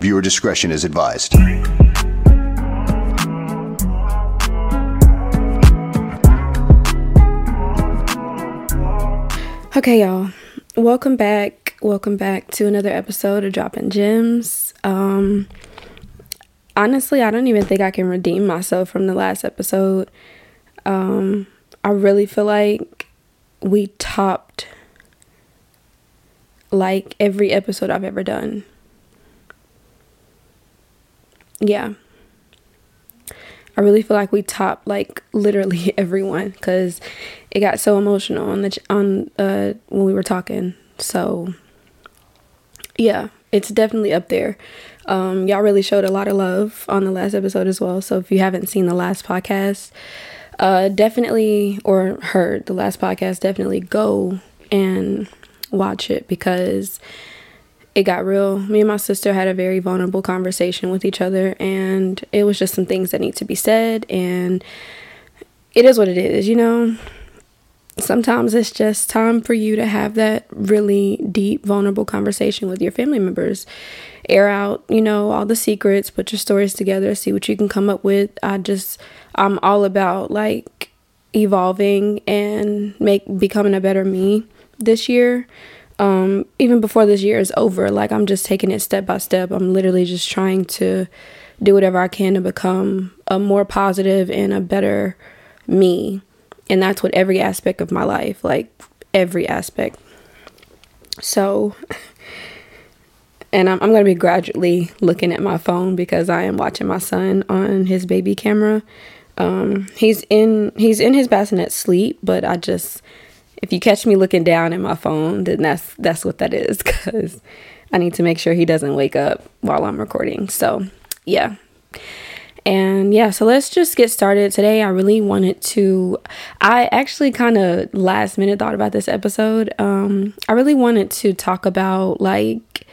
Viewer discretion is advised. Okay, y'all. Welcome back. Welcome back to another episode of Dropping Gems. Um honestly, I don't even think I can redeem myself from the last episode. Um I really feel like we topped like every episode I've ever done. Yeah. I really feel like we topped like literally everyone because it got so emotional on the on uh when we were talking. So yeah, it's definitely up there. Um, y'all really showed a lot of love on the last episode as well. So if you haven't seen the last podcast, uh, definitely or heard the last podcast, definitely go and watch it because it got real. Me and my sister had a very vulnerable conversation with each other, and it was just some things that need to be said. And it is what it is, you know. Sometimes it's just time for you to have that really deep, vulnerable conversation with your family members. Air out, you know, all the secrets, put your stories together, see what you can come up with. I just, I'm all about like evolving and make becoming a better me this year um, even before this year is over, like I'm just taking it step by step. I'm literally just trying to do whatever I can to become a more positive and a better me. And that's what every aspect of my life, like every aspect. So, and I'm, I'm going to be gradually looking at my phone because I am watching my son on his baby camera. Um, he's in he's in his bassinet sleep, but I just if you catch me looking down at my phone, then that's that's what that is cuz I need to make sure he doesn't wake up while I'm recording. So, yeah. And yeah, so let's just get started. Today I really wanted to I actually kind of last minute thought about this episode. Um I really wanted to talk about like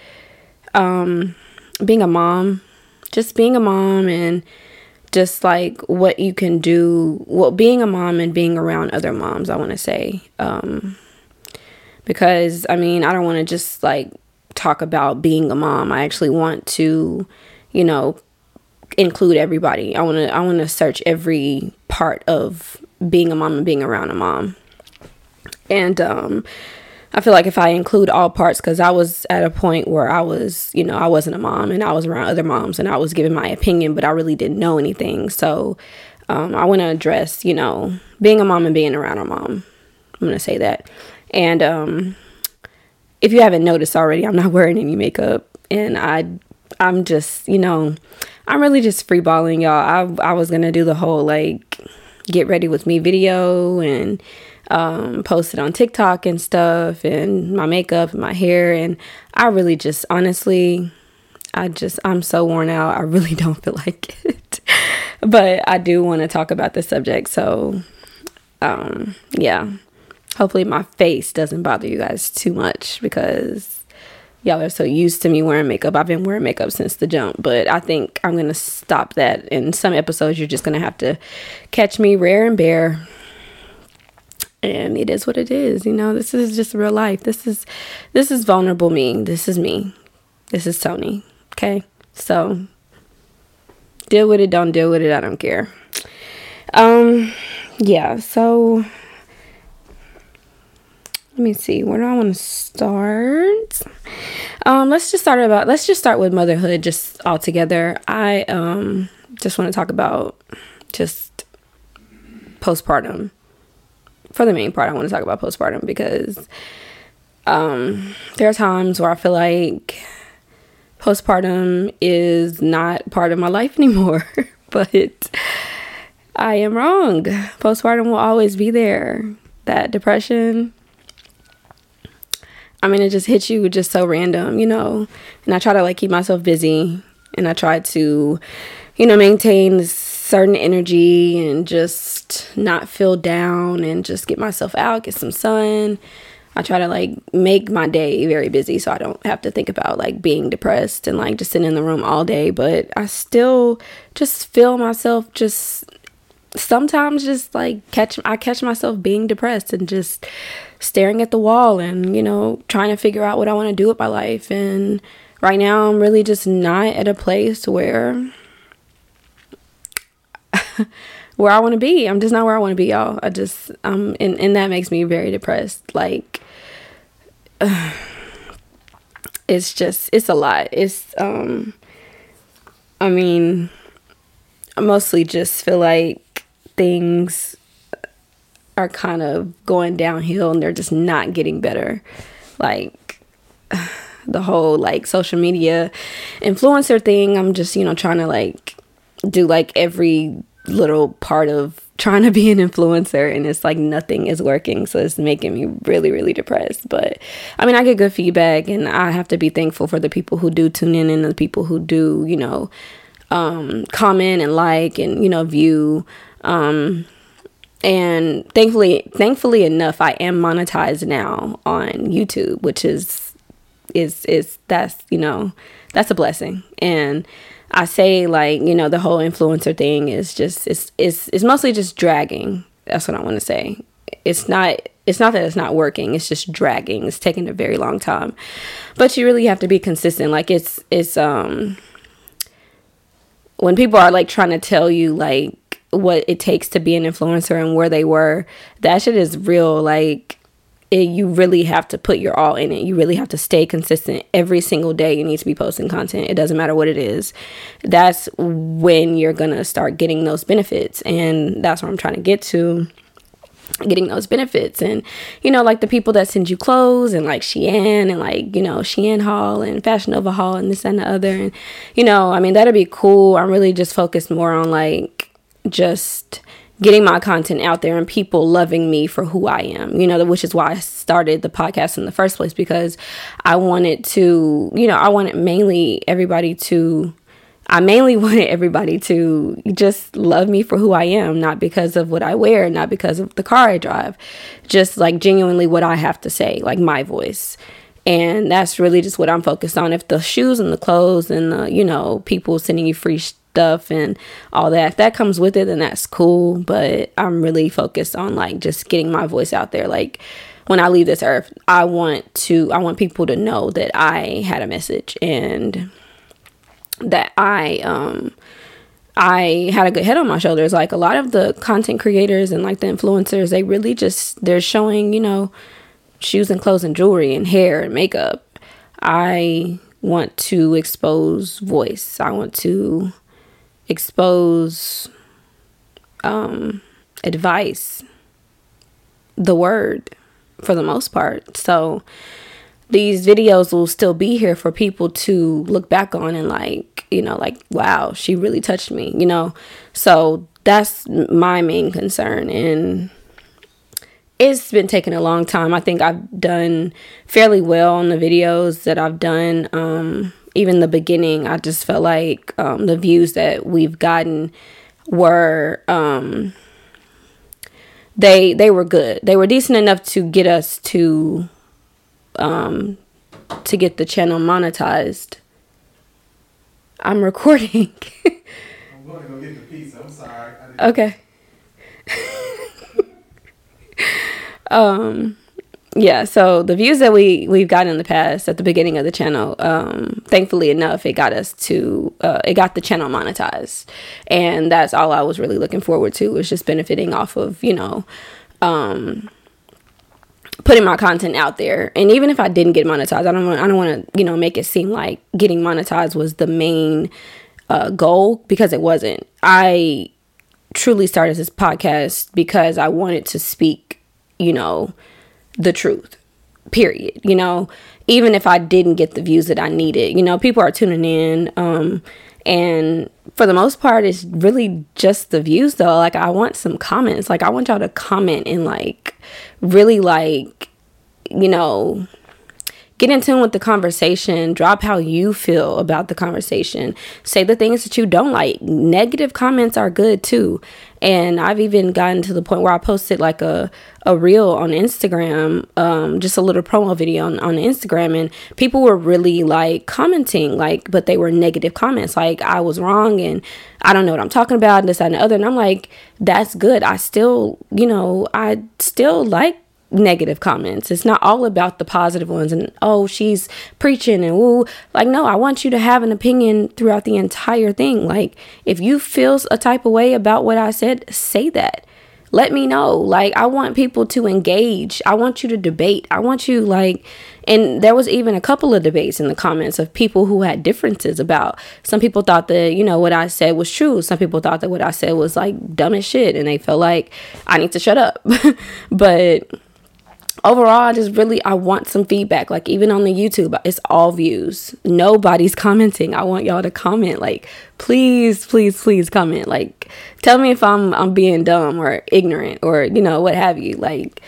um being a mom, just being a mom and just like what you can do well being a mom and being around other moms i want to say um because i mean i don't want to just like talk about being a mom. I actually want to you know include everybody. I want to i want to search every part of being a mom and being around a mom. And um I feel like if I include all parts, because I was at a point where I was, you know, I wasn't a mom and I was around other moms and I was giving my opinion, but I really didn't know anything. So um, I want to address, you know, being a mom and being around a mom. I'm going to say that. And um, if you haven't noticed already, I'm not wearing any makeup and I, I'm just, you know, I'm really just freeballing, y'all. I, I was going to do the whole like get ready with me video and um, posted on TikTok and stuff, and my makeup and my hair. And I really just, honestly, I just, I'm so worn out. I really don't feel like it. but I do want to talk about the subject. So, um, yeah. Hopefully, my face doesn't bother you guys too much because y'all are so used to me wearing makeup. I've been wearing makeup since the jump, but I think I'm going to stop that. In some episodes, you're just going to have to catch me rare and bare and it is what it is you know? This is just real life. This is this is vulnerable me. This is me. This is Toni okay? So deal with it don't deal with it i don't care. Um yeah so let me see where do i want to start? Um let's just start about let's just start with motherhood just all together. I um just want to talk about just postpartum for the main part, I want to talk about postpartum because um, there are times where I feel like postpartum is not part of my life anymore, but I am wrong. Postpartum will always be there. That depression, I mean, it just hits you just so random, you know. And I try to like keep myself busy and I try to, you know, maintain this certain energy and just not feel down and just get myself out, get some sun. I try to like make my day very busy so I don't have to think about like being depressed and like just sitting in the room all day, but I still just feel myself just sometimes just like catch I catch myself being depressed and just staring at the wall and you know trying to figure out what I want to do with my life and right now I'm really just not at a place where where I want to be. I'm just not where I want to be, y'all. I just um and and that makes me very depressed. Like uh, it's just it's a lot. It's um I mean I mostly just feel like things are kind of going downhill and they're just not getting better. Like the whole like social media influencer thing, I'm just, you know, trying to like do like every little part of trying to be an influencer and it's like nothing is working so it's making me really really depressed. But i mean i get good feedback and i have to be thankful for the people who do tune in and the people who do you know um, comment and like and you know view. Um, and thankfully thankfully enough i am monetized now on youtube which is is is that's you know that's a blessing. And i say like you know the whole influencer thing is just it's it's, it's mostly just dragging. That's what i want to say. It's not it's not that it's not working it's just dragging. It's taking a very long time. But you really have to be consistent. Like it's it's um when people are like trying to tell you like what it takes to be an influencer and where they were, that shit is real. Like, it, you really have to put your all in it. You really have to stay consistent every single day. You need to be posting content. It doesn't matter what it is. That's when you're gonna start getting those benefits, and that's where I'm trying to get to. Getting those benefits, and you know, like the people that send you clothes, and like Shein, and like you know, Shein Haul and Fashion Nova Haul, and this and the other, and you know, I mean, that'd be cool. I'm really just focused more on like just getting my content out there and people loving me for who I am, you know, which is why I started the podcast in the first place because I wanted to, you know, I wanted mainly everybody to I mainly wanted everybody to just love me for who I am, not because of what I wear, not because of the car I drive, just like genuinely what I have to say, like my voice. And that's really just what I'm focused on. If the shoes and the clothes and the, you know, people sending you free stuff and all that. If that comes with it, then that's cool. But I'm really focused on like just getting my voice out there. Like when I leave this earth, I want to I want people to know that I had a message and that I um I had a good head on my shoulders. Like a lot of the content creators and like the influencers, they really just they're showing, you know, shoes and clothes and jewelry and hair and makeup. I want to expose voice. I want to expose um, advice, the word for the most part. So these videos will still be here for people to look back on and like, you know, like, wow, she really touched me, you know? So that's my main concern. And it's been taking a long time. I think I've done fairly well on the videos that I've done. Um, even the beginning, I just felt like um, the views that we've gotten were um, they they were good. They were decent enough to get us to um, to get the channel monetized. I'm recording. I'm going to go get the pizza. I'm sorry. Okay. um yeah so the views that we we've gotten in the past at the beginning of the channel um thankfully enough it got us to uh, it got the channel monetized. And that's all i was really looking forward to was just benefiting off of you know um putting my content out there. And even if i didn't get monetized i don't want i don't want to you know make it seem like getting monetized was the main uh, goal because it wasn't. I truly started this podcast because i wanted to speak you know the truth period you know? Even if i didn't get the views that i needed you know people are tuning in um and for the most part it's really just the views though. Like i want some comments. Like i want y'all to comment and like really like you know get in tune with the conversation drop how you feel about the conversation. Say the things that you don't like. Negative comments are good too. And i've even gotten to the point where i posted like a, a reel on instagram um, just a little promo video on, on instagram and people were really like commenting like but they were negative comments like i was wrong and i don't know what i'm talking about and this and the other. And i'm like that's good. I still you know i still like negative comments. It's not all about the positive ones and oh, she's preaching and woo. Like no, I want you to have an opinion throughout the entire thing. Like if you feel a type of way about what I said, say that let me know. Like, I want people to engage. I want you to debate. I want you, like, and there was even a couple of debates in the comments of people who had differences about. Some people thought that, you know, what I said was true. Some people thought that what I said was, like, dumb as shit. And they felt like I need to shut up. but overall i just really i want some feedback. Like even on the youtube it's all views. Nobody's commenting. I want y'all to comment like please please please comment. Like tell me if i'm i'm being dumb or ignorant or you know what have you. Like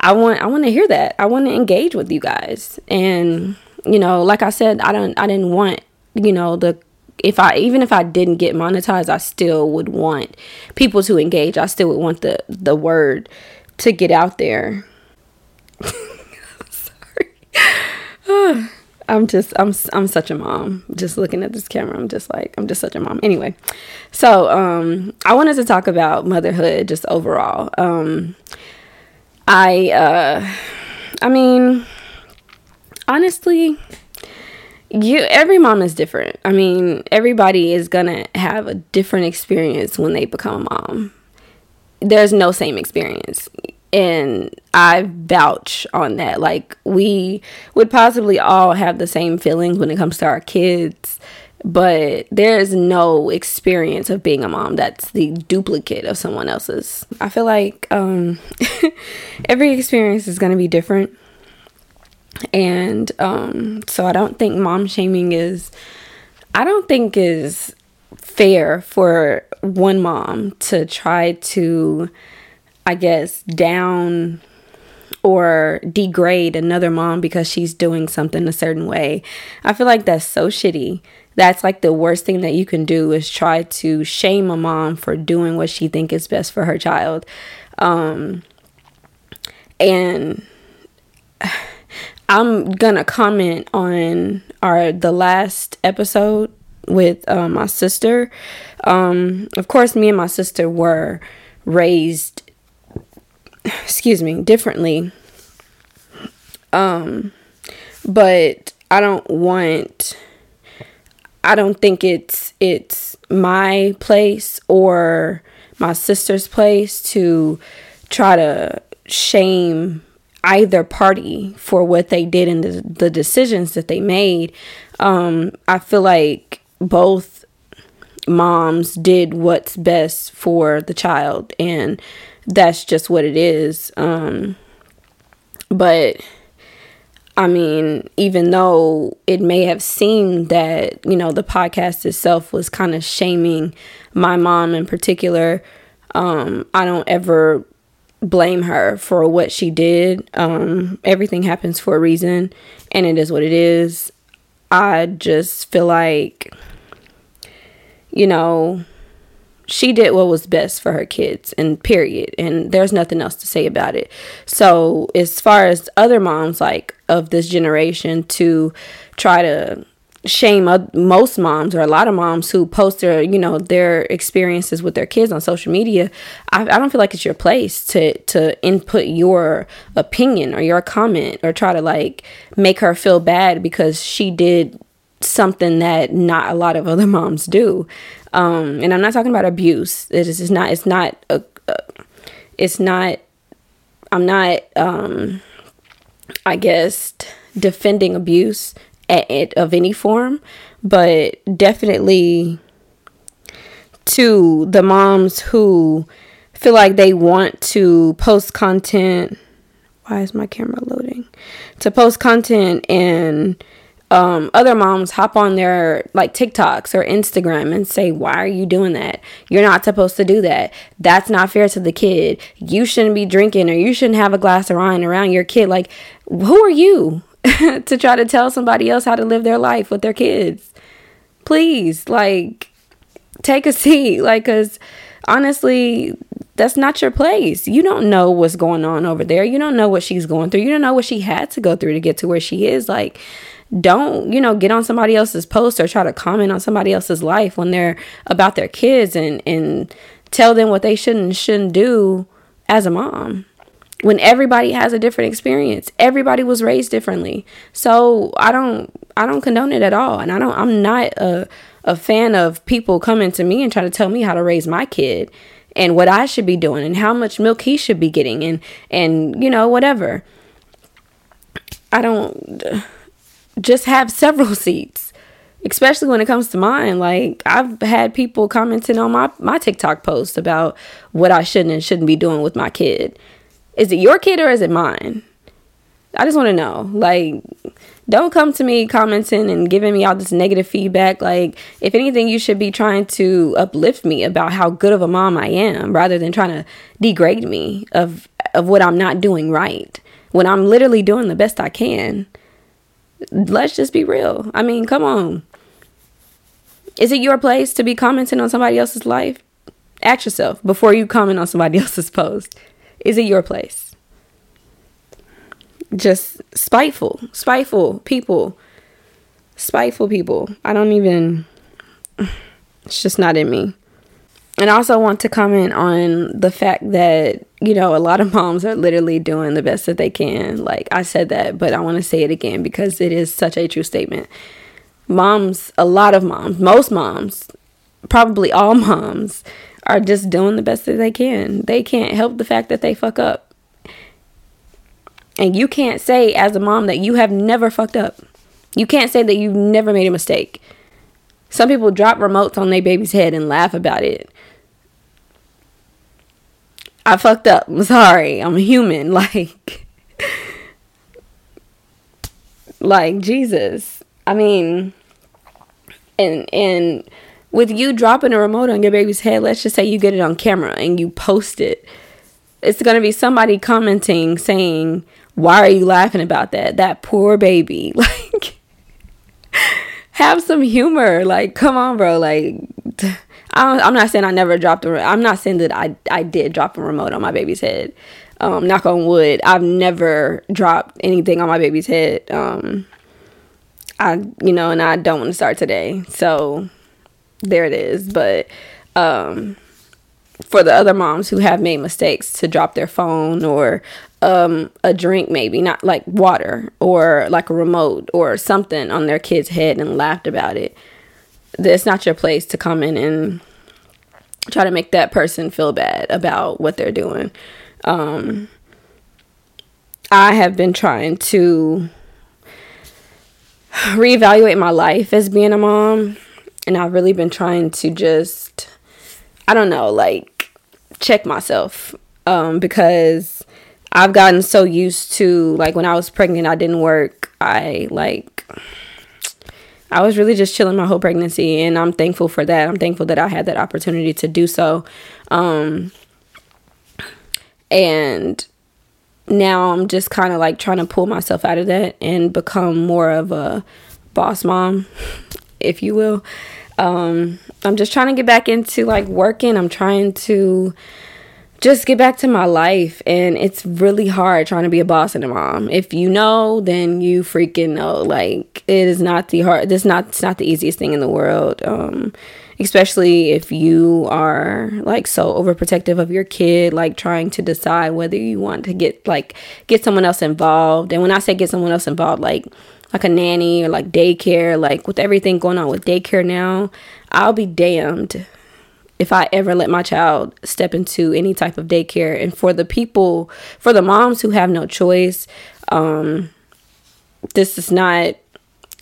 i want i want to hear that. I want to engage with you guys. And you know like i said i don't i didn't want you know the if I even if I didn't get monetized, I still would want people to engage. I still would want the the word to get out there Sorry. I'm just I'm I'm such a mom. Just looking at this camera, I'm just like I'm just such a mom. Anyway, so um I wanted to talk about motherhood just overall. Um I uh I mean honestly you every mom is different. I mean, everybody is to have a different experience when they become a mom. There's no same experience and I vouch on that. Like we would possibly all have the same feelings when it comes to our kids, but there is no experience of being a mom that's the duplicate of someone else's. I feel like um, every experience is going to be different. And um, so I don't think mom shaming is I don't think is fair for one mom to try to I guess, down or degrade another mom because she's doing something a certain way. I feel like that's so shitty. That's like the worst thing that you can do is try to shame a mom for doing what she think is best for her child. Um and I'm gonna comment on our the last episode with uh, my sister. Um, of course, me and my sister were raised excuse me, differently. Um, but I don't want I don't think it's it's my place or my sister's place to try to shame either party for what they did and the, the decisions that they made. Um, I feel like both moms did what's best for the child and that's just what it is. Um, but I mean, even though it may have seemed that, you know, the podcast itself was kind of shaming my mom in particular, um, I don't ever blame her for what she did. Um, everything happens for a reason, and it is what it is. I just feel like, you know, she did what was best for her kids and period and there's nothing else to say about it. So as far as other moms like of this generation to try to shame most moms or a lot of moms who post their you know their experiences with their kids on social media I, I don't feel like it's your place to to input your opinion or your comment or try to like make her feel bad because she did something that not a lot of other moms do um, and I'm not talking about abuse. It is not. It's not. A, a, it's not. I'm not. Um, I guess defending abuse at, at, of any form, but definitely to the moms who feel like they want to post content. Why is my camera loading? To post content and um, other moms hop on their like TikToks or Instagram and say, Why are you doing that? You're not supposed to do that. That's not fair to the kid. You shouldn't be drinking or you shouldn't have a glass of wine around your kid. Like, who are you to try to tell somebody else how to live their life with their kids? Please, like, take a seat. Like, because honestly, that's not your place. You don't know what's going on over there. You don't know what she's going through. You don't know what she had to go through to get to where she is. Like, don't you know get on somebody else's post or try to comment on somebody else's life when they're about their kids and and tell them what they should and shouldn't do as a mom when everybody has a different experience. Everybody was raised differently. So I don't I don't condone it at all. And I don't I'm not a a fan of people coming to me and trying to tell me how to raise my kid and what I should be doing and how much milk he should be getting and and you know whatever. I don't just have several seats. Especially when it comes to mine, like I've had people commenting on my my TikTok post about what I shouldn't and shouldn't be doing with my kid. Is it your kid or is it mine? I just want to know. Like, don't come to me commenting and giving me all this negative feedback. Like, if anything, you should be trying to uplift me about how good of a mom I am rather than trying to degrade me of of what I'm not doing right when I'm literally doing the best I can. Let's just be real. I mean, come on. Is it your place to be commenting on somebody else's life? Ask yourself before you comment on somebody else's post. Is it your place? Just spiteful, spiteful people, spiteful people. I don't even, it's just not in me. And I also want to comment on the fact that, you know, a lot of moms are literally doing the best that they can. Like I said that, but I want to say it again because it is such a true statement. Moms, a lot of moms, most moms, probably all moms are just doing the best that they can. They can't help the fact that they fuck up. And you can't say as a mom that you have never fucked up. You can't say that you've never made a mistake. Some people drop remotes on their baby's head and laugh about it. I fucked up. I'm sorry. I'm human. Like like Jesus. I mean and and with you dropping a remote on your baby's head, let's just say you get it on camera and you post it, it's to be somebody commenting saying, Why are you laughing about that? That poor baby. Like, have some humor. Like, come on, bro. Like, I'm not saying I never dropped a. I'm not saying that I I did drop a remote on my baby's head. Um, knock on wood. I've never dropped anything on my baby's head. Um, I you know, and I don't want to start today. So there it is. But um, for the other moms who have made mistakes to drop their phone or um, a drink, maybe not like water or like a remote or something on their kid's head and laughed about it, That's not your place to come in and try to make that person feel bad about what they're doing. Um, I have been trying to reevaluate my life as being a mom and I've really been trying to just I don't know, like check myself um because I've gotten so used to like when I was pregnant I didn't work. I like I was really just chilling my whole pregnancy and I'm thankful for that. I'm thankful that I had that opportunity to do so. Um and now I'm just kind of like trying to pull myself out of that and become more of a boss mom, if you will. Um, I'm just trying to get back into like working. I'm trying to just get back to my life and it's really hard trying to be a boss and a mom. If you know, then you freaking know. Like it is not the hard this not it's not the easiest thing in the world. Um especially if you are like so overprotective of your kid like trying to decide whether you want to get like get someone else involved. And when I say get someone else involved like like a nanny or like daycare, like with everything going on with daycare now, I'll be damned if I ever let my child step into any type of daycare. And for the people, for the moms who have no choice, um, this is not,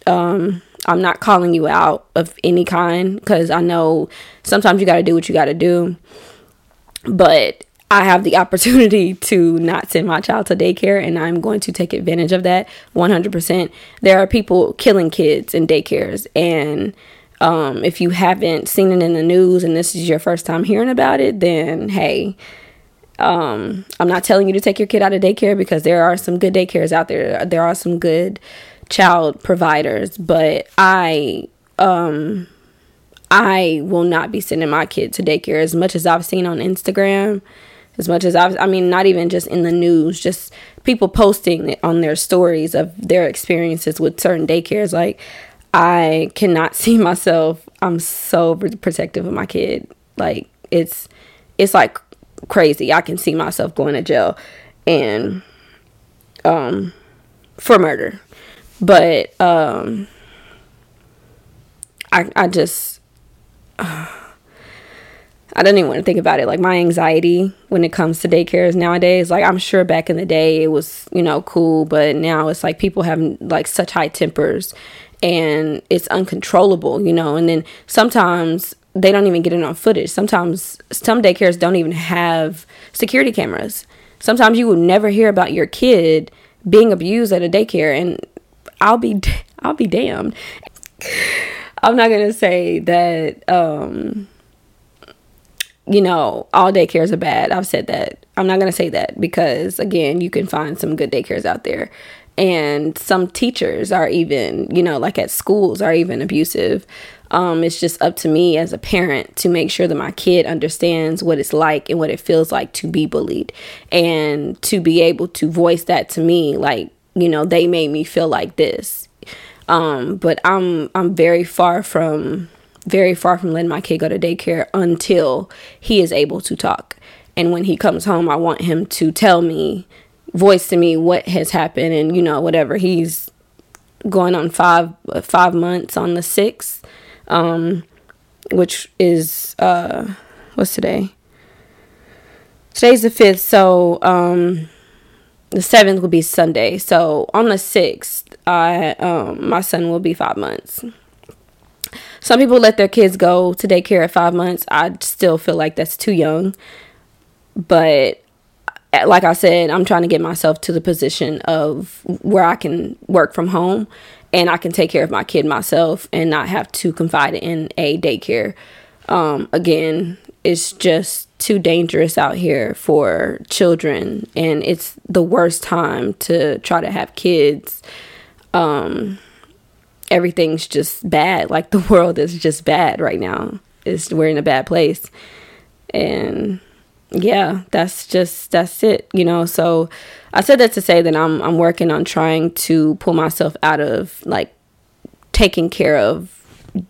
um, I'm not calling you out of any kind because I know sometimes you got to do what you got to do. But I have the opportunity to not send my child to daycare, and I'm going to take advantage of that 100%. There are people killing kids in daycares, and um, if you haven't seen it in the news and this is your first time hearing about it, then hey, um, I'm not telling you to take your kid out of daycare because there are some good daycares out there. There are some good child providers, but I um I will not be sending my kid to daycare as much as I've seen on Instagram as much as I've, I mean, not even just in the news, just people posting on their stories of their experiences with certain daycares. Like, I cannot see myself. I'm so protective of my kid. Like, it's, it's like crazy. I can see myself going to jail. and um for murder. But um I I just uh, I don't even want to think about it. Like my anxiety when it comes to daycares nowadays, like I'm sure back in the day it was, you know, cool, but now it's like people have like such high tempers and it's uncontrollable, you know, and then sometimes they don't even get it on footage. Sometimes some daycares don't even have security cameras. Sometimes you will never hear about your kid being abused at a daycare and I'll be I'll be damned. I'm not to say that um you know, all daycares are bad. I've said that. I'm not to say that because, again, you can find some good daycares out there. And some teachers are even, you know, like at schools, are even abusive. Um, it's just up to me as a parent to make sure that my kid understands what it's like and what it feels like to be bullied and to be able to voice that to me like you know they made me feel like this um, but i'm i'm very far from very far from letting my kid go to daycare until he is able to talk. And when he comes home, I want him to tell me, voice to me what has happened, and you know whatever. He's going on five five months on the sixth, um, which is uh, what's today? Today's the fifth, so um, the seventh will be Sunday. So on the sixth, I um, my son will be five months. Some people let their kids go to daycare at five months. I still feel like that's too young. But like I said, I'm trying to get myself to the position of where I can work from home and I can take care of my kid myself and not have to confide in a daycare. Um, again, it's just too dangerous out here for children, and it's the worst time to try to have kids. Um, everything's just bad. Like the world is just bad right now. It's we're in a bad place. And yeah, that's just that's it, you know. So I said that to say that I'm I'm working on trying to pull myself out of like taking care of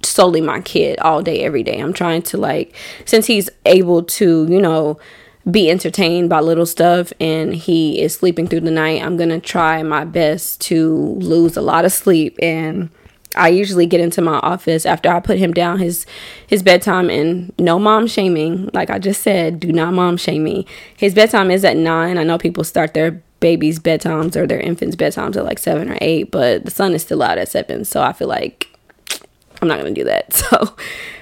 solely my kid all day every day. I'm trying to like since he's able to, you know, be entertained by little stuff and he is sleeping through the night, I'm going to try my best to lose a lot of sleep and I usually get into my office after I put him down his his bedtime and no mom shaming. Like I just said, do not mom shame me. His bedtime is at nine. I know people start their babies' bedtimes or their infants' bedtimes at like seven or eight, but the sun is still out at seven. So I feel like I'm not gonna do that. So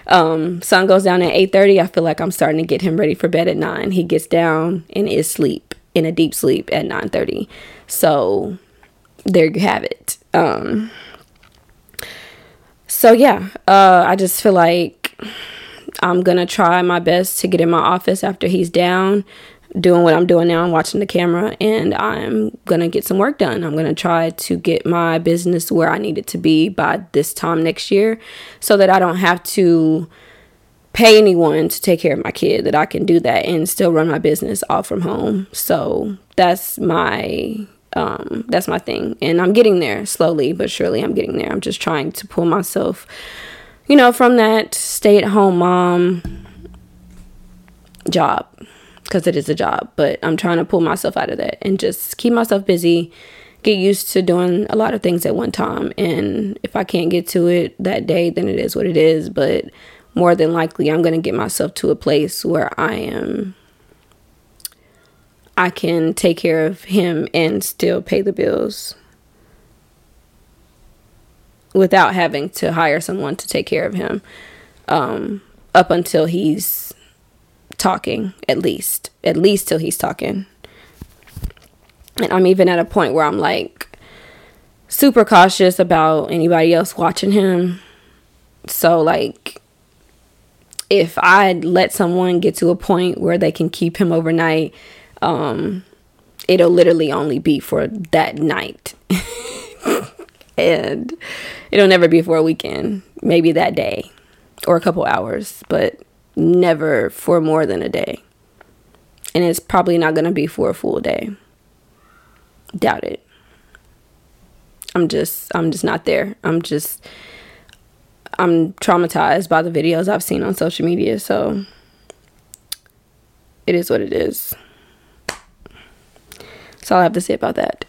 um sun goes down at eight thirty. I feel like I'm starting to get him ready for bed at nine. He gets down and is sleep in a deep sleep at nine thirty. So there you have it. Um so yeah, uh, I just feel like I'm gonna try my best to get in my office after he's down, doing what I'm doing now, I'm watching the camera, and I'm gonna get some work done. I'm gonna try to get my business where I need it to be by this time next year, so that I don't have to pay anyone to take care of my kid. That I can do that and still run my business all from home. So that's my um, that's my thing. And I'm getting there slowly but surely. I'm getting there. I'm just trying to pull myself, you know, from that stay at home mom job because it is a job. But I'm trying to pull myself out of that and just keep myself busy, get used to doing a lot of things at one time. And if I can't get to it that day, then it is what it is. But more than likely, I'm going to get myself to a place where I am I can take care of him and still pay the bills without having to hire someone to take care of him um, up until he's talking, at least. At least till he's talking. And I'm even at a point where I'm like super cautious about anybody else watching him. So, like, if I let someone get to a point where they can keep him overnight, um, it'll literally only be for that night. and it'll never be for a weekend, maybe that day or a couple hours, but never for more than a day. And it's probably not going to be for a full day. Doubt it. I'm just I'm just not there. I'm just I'm traumatized by the videos I've seen on social media, so it is what it is. That's all I have to say about that.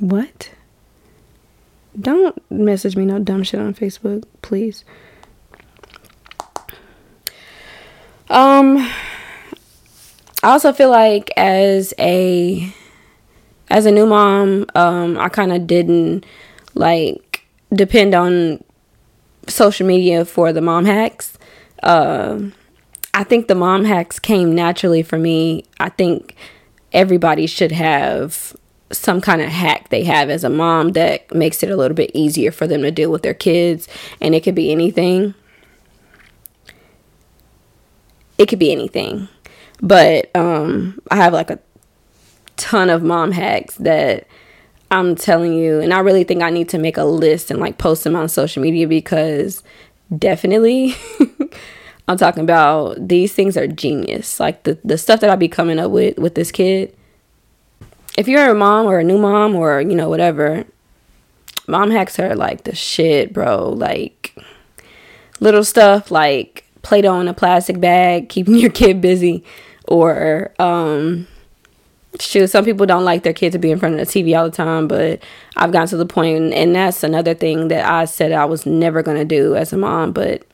What? Don't message me no dumb shit on Facebook, please. Um I also feel like as a as a new mom, um I kind of didn't like depend on social media for the mom hacks. Um I think the mom hacks came naturally for me. I think everybody should have some kind of hack they have as a mom that makes it a little bit easier for them to deal with their kids. And it could be anything. It could be anything. But um, I have like a ton of mom hacks that I'm telling you. And I really think I need to make a list and like post them on social media because definitely. I'm talking about these things are genius. Like the, the stuff that I'll be coming up with with this kid if you're a mom or a new mom or you know whatever mom hacks are like the shit bro like little stuff like play-doh in a plastic bag keeping your kid busy or um shoot some people don't like their kid to be in front of the tv all the time but i've gotten to the point and that's another thing that i said i was never going to do as a mom but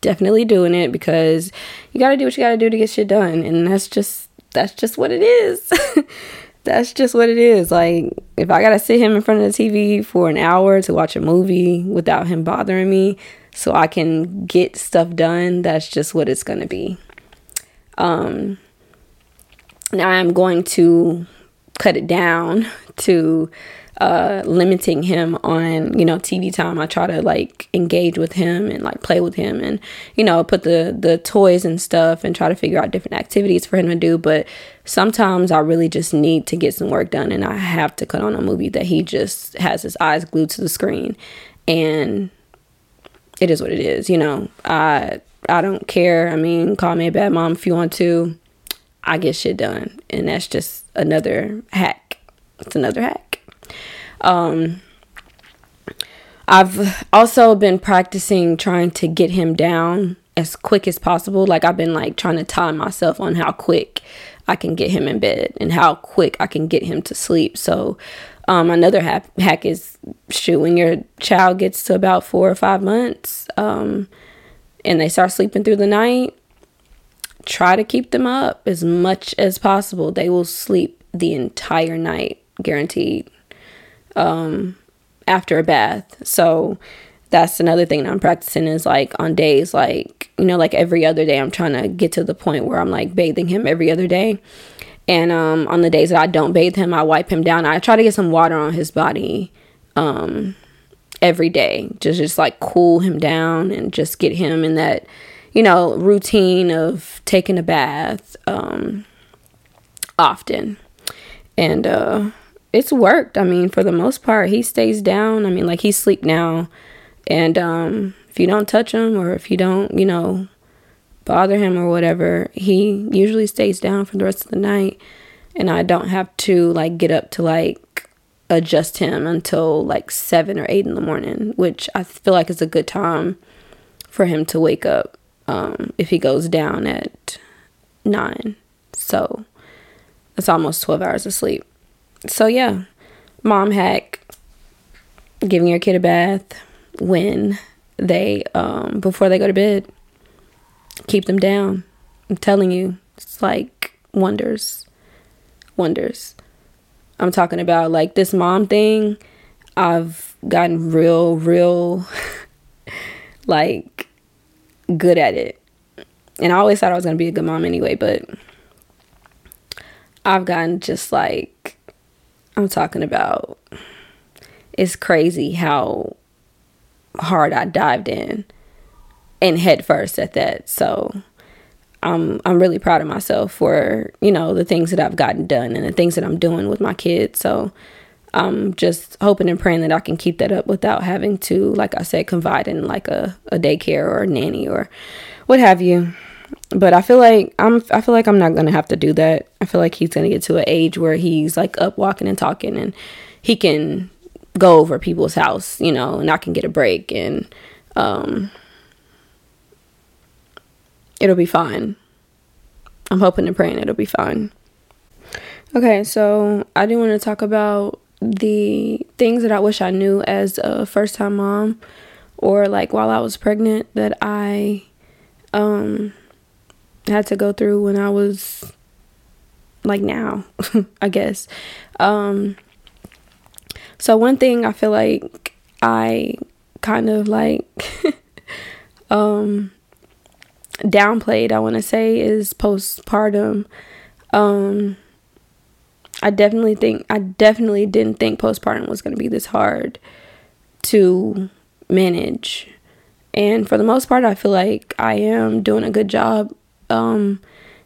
definitely doing it because you got to do what you got to do to get shit done and that's just that's just what it is that's just what it is. Like, if I gotta sit him in front of the TV for an hour to watch a movie without him bothering me so I can get stuff done, that's just what it's gonna be. Um, now I'm going to cut it down to uh, limiting him on you know TV time. I try to like engage with him and like play with him and you know put the the toys and stuff and try to figure out different activities for him to do. But sometimes I really just need to get some work done and I have to cut on a movie that he just has his eyes glued to the screen and it is what it is. You know I I don't care. I mean, call me a bad mom if you want to. I get shit done, and that's just another hack. It's another hack. Um, I've also been practicing trying to get him down as quick as possible. Like I've been like trying to time myself on how quick I can get him in bed and how quick I can get him to sleep. So um, another hack, hack is shoot when your child gets to about four or five months um, and they start sleeping through the night. Try to keep them up as much as possible. They will sleep the entire night, guaranteed um, after a bath. So that's another thing I'm practicing is like on days like, you know, like every other day, I'm trying to get to the point where I'm like bathing him every other day. And um, on the days that I don't bathe him, I wipe him down. I try to get some water on his body um, every day, just just like cool him down and just get him in that, you know, routine of taking a bath um, often. And uh, it's worked. I mean, for the most part, he stays down. I mean, like he's sleep now, and um, if you don't touch him or if you don't, you know, bother him or whatever, he usually stays down for the rest of the night, and I don't have to like get up to like adjust him until like seven or eight in the morning, which I feel like is a good time for him to wake up um, if he goes down at nine. So it's almost 12 hours of sleep so yeah, mom hack giving your kid a bath when they um before they go to bed. Keep them down. I'm telling you, it's like wonders. Wonders. I'm talking about like this mom thing. I've gotten real, real like good at it. And I always thought I was going to be a good mom anyway, but I've gotten just like I'm talking about it's crazy how hard I dived in and head first at that. So I'm I'm really proud of myself for, you know, the things that I've gotten done and the things that I'm doing with my kids. So I'm just hoping and praying that I can keep that up without having to, like I said, confide in like a, a daycare or a nanny or what have you but I feel like I'm I feel like I'm not gonna have to do that. I feel like he's gonna get to an age where he's like up walking and talking and he can go over people's house, you know, and I can get a break and um it'll be fine. I'm hoping and praying it'll be fine. Okay, so I do want to talk about the things that I wish I knew as a first time mom or like while I was pregnant that I um had to go through when I was like now, I guess. Um so one thing I feel like I kind of like um downplayed, I want to say is postpartum um I definitely think I definitely didn't think postpartum was going to be this hard to manage. And for the most part, I feel like I am doing a good job um,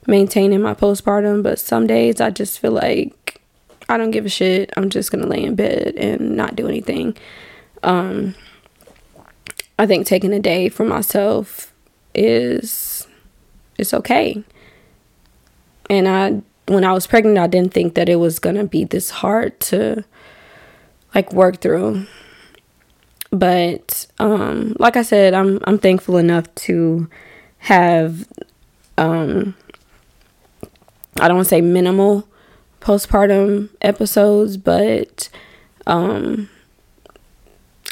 maintaining my postpartum, but some days I just feel like I don't give a shit. I'm just going to lay in bed and not do anything. Um, I think taking a day for myself is it's okay. And I when I was pregnant, I didn't think that it was gonna be this hard to like work through. But um, like I said, I'm I'm thankful enough to have um, I don't want to say minimal postpartum episodes, but um,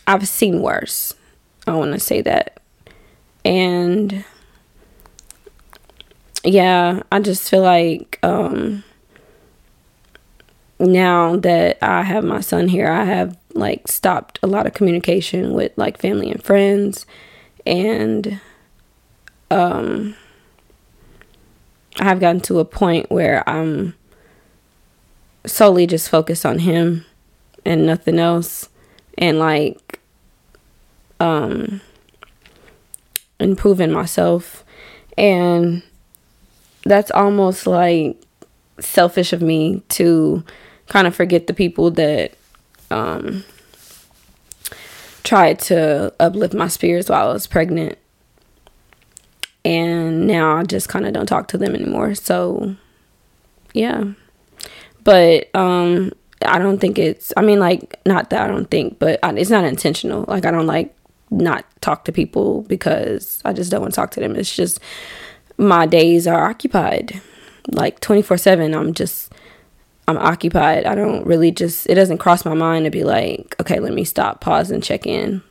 I've seen worse. I want to say that, and yeah, I just feel like um, now that I have my son here, I have like stopped a lot of communication with like family and friends, and um, I have gotten to a point where I'm solely just focused on him and nothing else, and like um, improving myself. And that's almost like selfish of me to kind of forget the people that um, tried to uplift my spirits while I was pregnant. And now I just kind of don't talk to them anymore. So, yeah. But um, I don't think it's, I mean, like, not that I don't think, but it's not intentional. Like, I don't like not talk to people because I just don't want to talk to them. It's just, my days are occupied. Like 24 7 i'm just i'm occupied. I don't really just it doesn't cross my mind to be like okay let me stop pause and check in.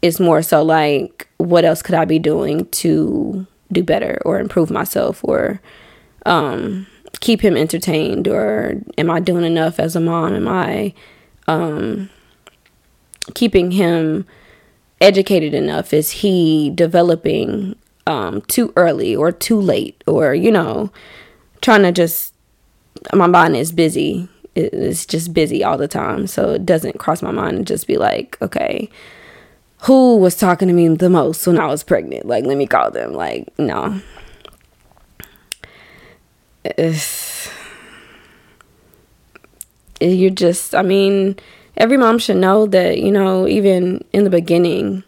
It's more so like what else could i be doing to do better or improve myself or um, keep him entertained? Or am i doing enough as a mom? Am i um, keeping him educated enough? Is he developing um, too early or too late or, you know, trying to just, my mind is busy. It's just busy all the time. So it doesn't cross my mind to just be like, okay, who was talking to me the most when I was pregnant? Like, let me call them. Like, no. You're just, I mean, every mom should know that, you know, even in the beginning,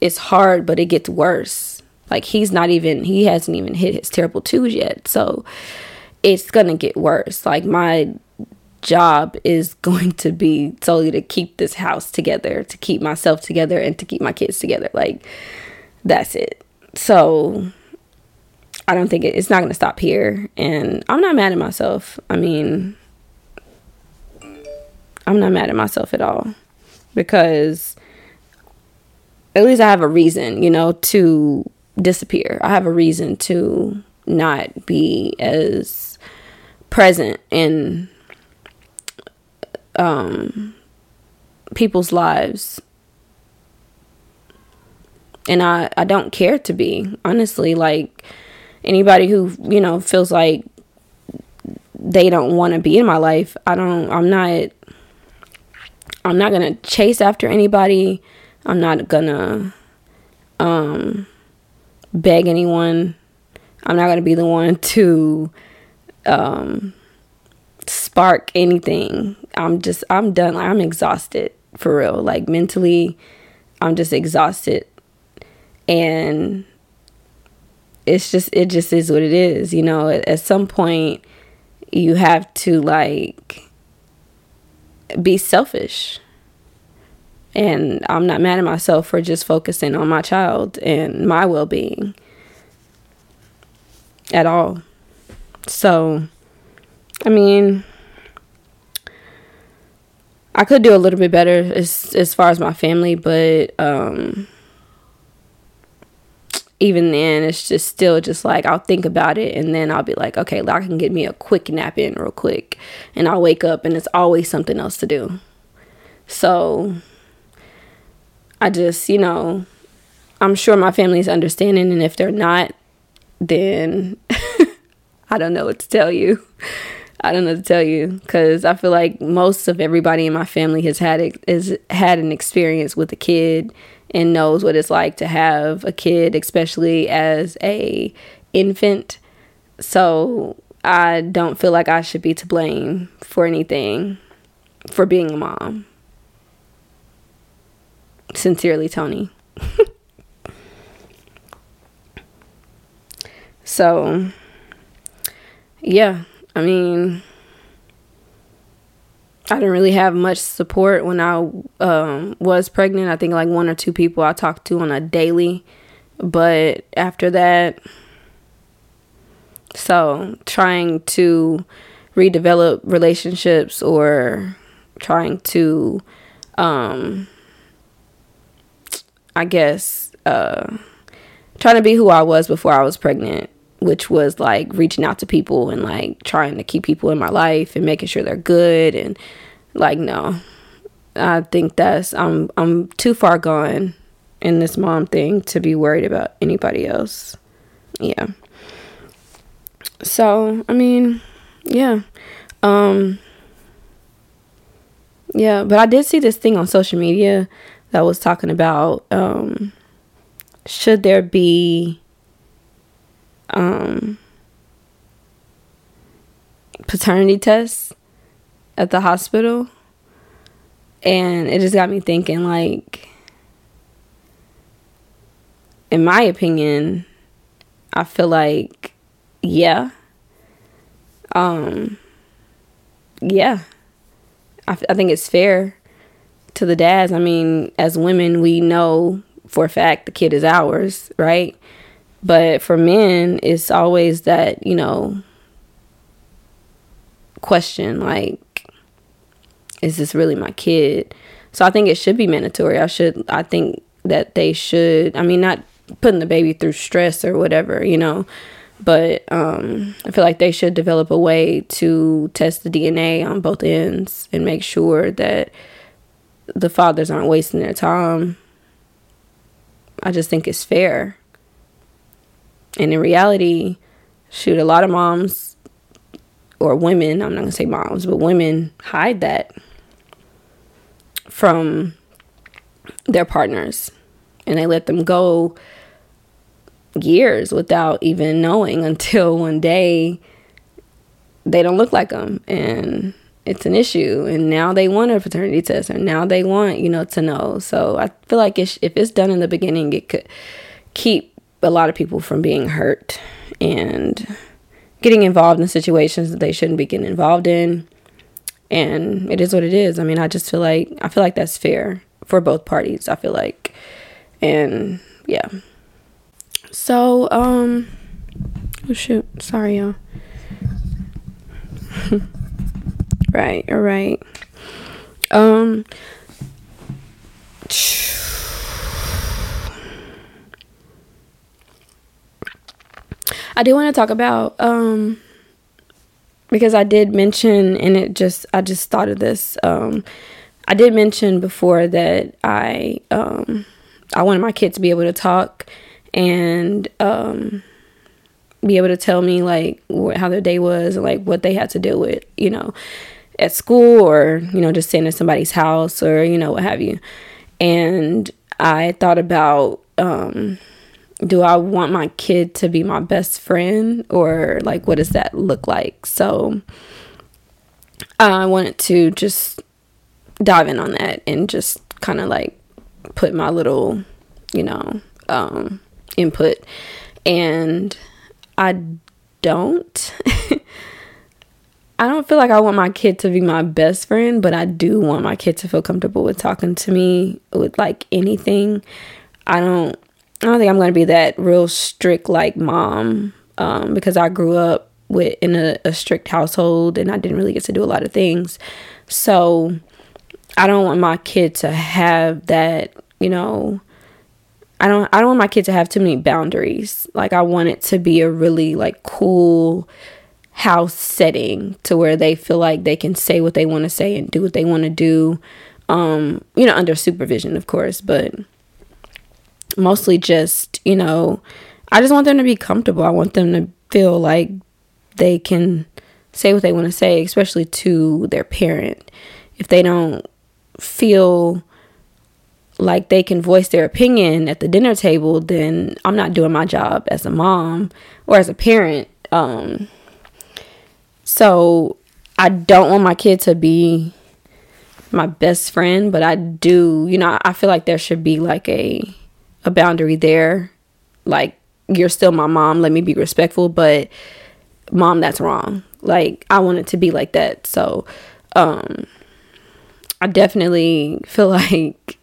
it's hard, but it gets worse like he's not even he hasn't even hit his terrible twos yet. So it's gonna get worse. Like my job is going to be solely to keep this house together, to keep myself together and to keep my kids together. Like that's it. So I don't think it, it's not to stop here. And I'm not mad at myself. I mean, I'm not mad at myself at all because at least I have a reason, you know, to disappear. I have a reason to not be as present in um, people's lives. And I, I don't care to be, honestly. Like anybody who, you know, feels like they don't want to be in my life, I don't, I'm not, I'm not going to chase after anybody. I'm not going to, um, beg anyone. I'm not going to be the one to um, spark anything. I'm just, I'm done. Like, I'm exhausted for real. Like, mentally, I'm just exhausted. And it's just, it just is what it is. You know, at, at some point, you have to, like, be selfish and I'm not mad at myself for just focusing on my child and my well being. at all. So, I mean, I could do a little bit better as as far as my family, but um even then it's just still just like I'll think about it and then I'll be like, okay, I can get me a quick nap in real quick and I'll wake up and it's always something else to do. So I just, you know, I'm sure my family's understanding and if they're not, then I don't know what to tell you. I don't know to tell you because I feel like most of everybody in my family has had is had an experience with a kid and knows what it's like to have a kid, especially as a infant. So I don't feel like I should be to blame for anything for being a mom. Sincerely, Toni. so, yeah, I mean, I didn't really have much support when I um, was pregnant. I think like one or two people I talked to on a daily. But after that, so trying to redevelop relationships or trying to, um, I guess, uh, trying to be who I was before I was pregnant which was like reaching out to people and like trying to keep people in my life and making sure they're good and like no. I think that's I'm I'm too far gone in this mom thing to be worried about anybody else. Yeah. So, I mean, yeah. Um yeah, but I did see this thing on social media that was talking about um should there be um, paternity tests at the hospital. And it just got me thinking, like, in my opinion, I feel like, yeah. Um, yeah. I, I think it's fair to the dads. I mean, as women, we know for a fact the kid is ours, right? But for men, it's always that, you know, question like, is this really my kid? So I think it should be mandatory. I should, I think that they should, I mean, not putting the baby through stress or whatever, you know, but um, I feel like they should develop a way to test the DNA on both ends and make sure that the fathers aren't wasting their time. I just think it's fair. And in reality, shoot, a lot of moms or women, I'm not going to say moms, but women hide that from their partners and they let them go years without even knowing until one day they don't look like them and it's an issue and now they want a paternity test and now they want you know to know so i feel like if it's done in the beginning it could keep a lot of people from being hurt and getting involved in situations that they shouldn't be getting involved in. And it is what it is. I mean, I just feel like I feel like that's fair for both parties. I feel like and yeah. So, um oh shoot, sorry y'all. right, all right. Um I do want to talk about um because I did mention and it just I just thought of this um I did mention before that I um I wanted my kids to be able to talk and um be able to tell me like what, how their day was and like what they had to deal with, you know, at school or you know just staying at somebody's house or you know what have you. And I thought about um do I want my kid to be my best friend or like what does that look like? So I wanted to just dive in on that and just kind of like put my little, you know, um, input. And I don't. I don't feel like I want my kid to be my best friend, but I do want my kid to feel comfortable with talking to me with like anything. I don't I don't think I'm going to be that real strict like mom um, because I grew up with in a, a strict household and I didn't really get to do a lot of things. So I don't want my kid to have that, you know, I don't I don't want my kid to have too many boundaries. Like I want it to be a really like cool house setting to where they feel like they can say what they want to say and do what they want to do. Um, you know, under supervision, of course, but mostly just, you know, I just want them to be comfortable. I want them to feel like they can say what they want to say, especially to their parent. If they don't feel like they can voice their opinion at the dinner table, then I'm not doing my job as a mom or as a parent. Um, so I don't want my kid to be my best friend, but I do, you know, I feel like there should be like a a boundary there. Like you're still my mom, let me be respectful, but mom, that's wrong. Like I want it to be like that. So um I definitely feel like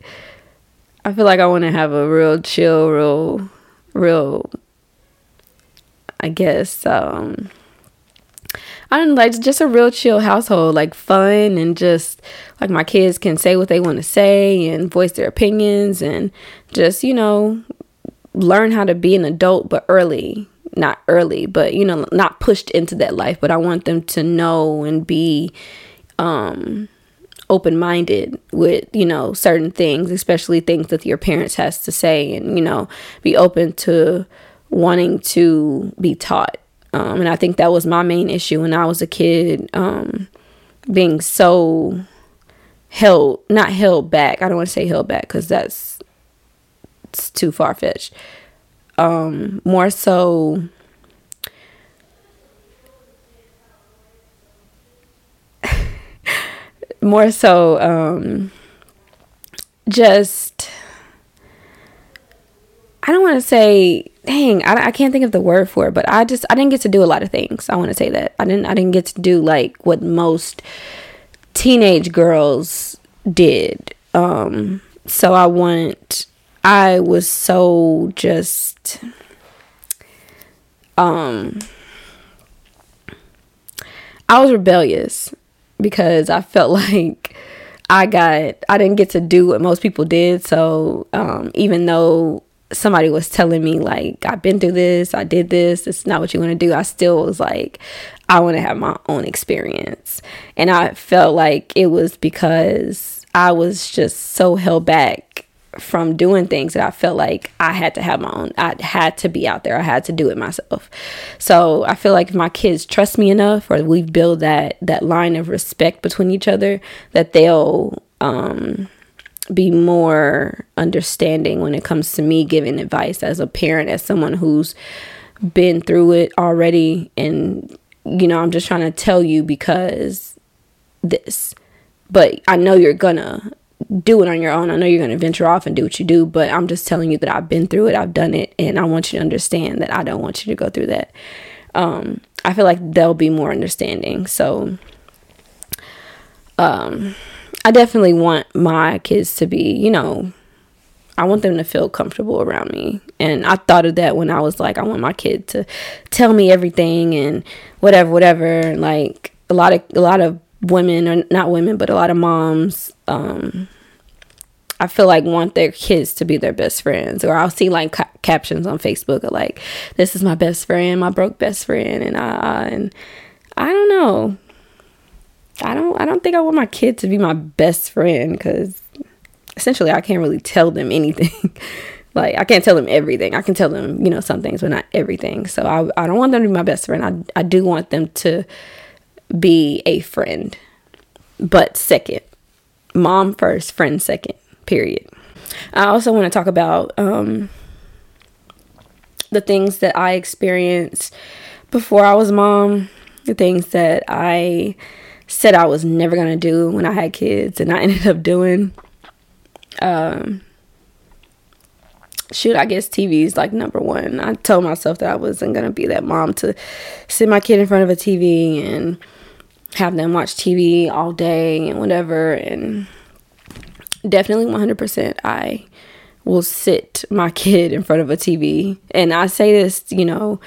I feel like I want to have a real chill, real, real. I guess um, I don't like just a real chill household, like fun and just like my kids can say what they want to say and voice their opinions and just you know learn how to be an adult, but early, not early, but you know not pushed into that life. But I want them to know and be um open minded with you know certain things especially things that your parents has to say and you know be open to wanting to be taught um, and i think that was my main issue when i was a kid um, being so held not held back. I don't want to say held back because that's it's too far-fetched. Um, more so more so um just I don't want to say dang I, I can't think of the word for it but I just I didn't get to do a lot of things. I want to say that. I didn't I didn't get to do like what most teenage girls did. Um so I want I was so just um I was rebellious because I felt like I got I didn't get to do what most people did. So um, even though somebody was telling me like I've been through this, I did this, it's not what you want to do, I still was like I want to have my own experience. And I felt like it was because I was just so held back from doing things that I felt like I had to have my own. I had to be out there. I had to do it myself. So I feel like if my kids trust me enough, or we build that that line of respect between each other, that they'll um, be more understanding when it comes to me giving advice as a parent, as someone who's been through it already, and you know, I'm just trying to tell you because this. But I know you're gonna do it on your own. I know you're going to venture off and do what you do, but I'm just telling you that I've been through it, I've done it, and I want you to understand that I don't want you to go through that. Um, I feel like they'll be more understanding. So, um, I definitely want my kids to be, you know, I want them to feel comfortable around me. And I thought of that when I was like, I want my kid to tell me everything and whatever, whatever. Like a lot of a lot of women or not women, but a lot of moms um I feel like want their kids to be their best friends, or I'll see like ca- captions on Facebook of like, "This is my best friend, my broke best friend," and I and I don't know. I don't. I don't think I want my kid to be my best friend because essentially I can't really tell them anything. like I can't tell them everything. I can tell them, you know, some things, but not everything. So I I don't want them to be my best friend. I I do want them to be a friend, but second, mom first, friend second period. I also want to talk about um, the things that I experienced before I was mom, the things that I said I was never going to do when I had kids and I ended up doing. Um, shoot, I guess TV is like number one. I told myself that I wasn't going to be that mom to sit my kid in front of a TV and have them watch TV all day and whatever. And definitely 100% I will sit my kid in front of a TV. And I say this, you know,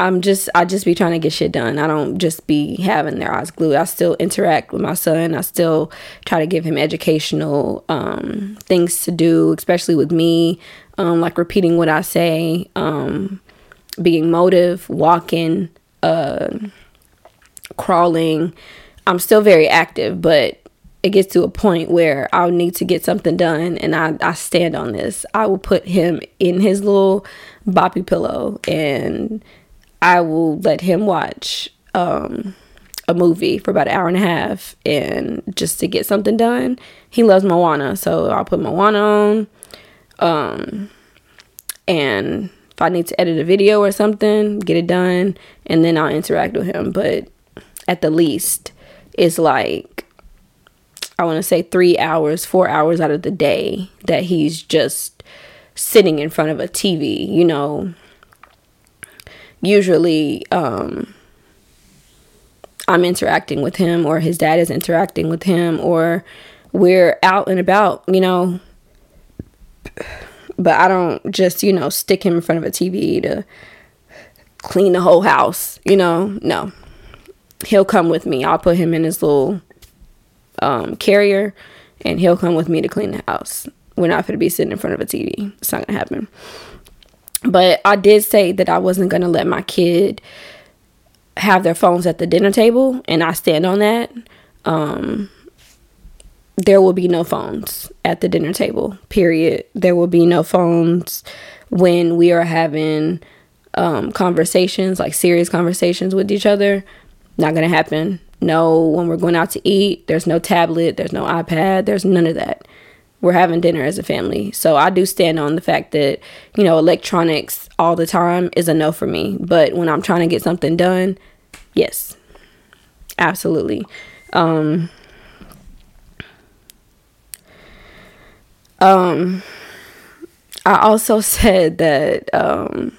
I'm just I just be trying to get shit done. I don't just be having their eyes glued. I still interact with my son. I still try to give him educational um, things to do, especially with me, um, like repeating what I say, um, being motive, walking, uh, crawling. I'm still very active, but it gets to a point where I'll need to get something done and I, I stand on this. I will put him in his little boppy pillow and I will let him watch um, a movie for about an hour and a half and just to get something done. He loves Moana, so I'll put Moana on. Um, and if I need to edit a video or something, get it done, and then I'll interact with him. But at the least, it's like I want to say three hours, four hours out of the day that he's just sitting in front of a TV, you know. Usually, um, I'm interacting with him, or his dad is interacting with him, or we're out and about, you know. But I don't just, you know, stick him in front of a TV to clean the whole house, you know. No. He'll come with me. I'll put him in his little um, carrier, and he'll come with me to clean the house. We're not going to be sitting in front of a TV. It's not going to happen. But I did say that I wasn't going to let my kid have their phones at the dinner table, and I stand on that. Um, there will be no phones at the dinner table, period. There will be no phones when we are having um, conversations, like serious conversations with each other. Not going to happen no when we're going out to eat there's no tablet there's no ipad there's none of that we're having dinner as a family. So i do stand on the fact that you know electronics all the time is a no for me. But when i'm trying to get something done yes absolutely. Um um i also said that um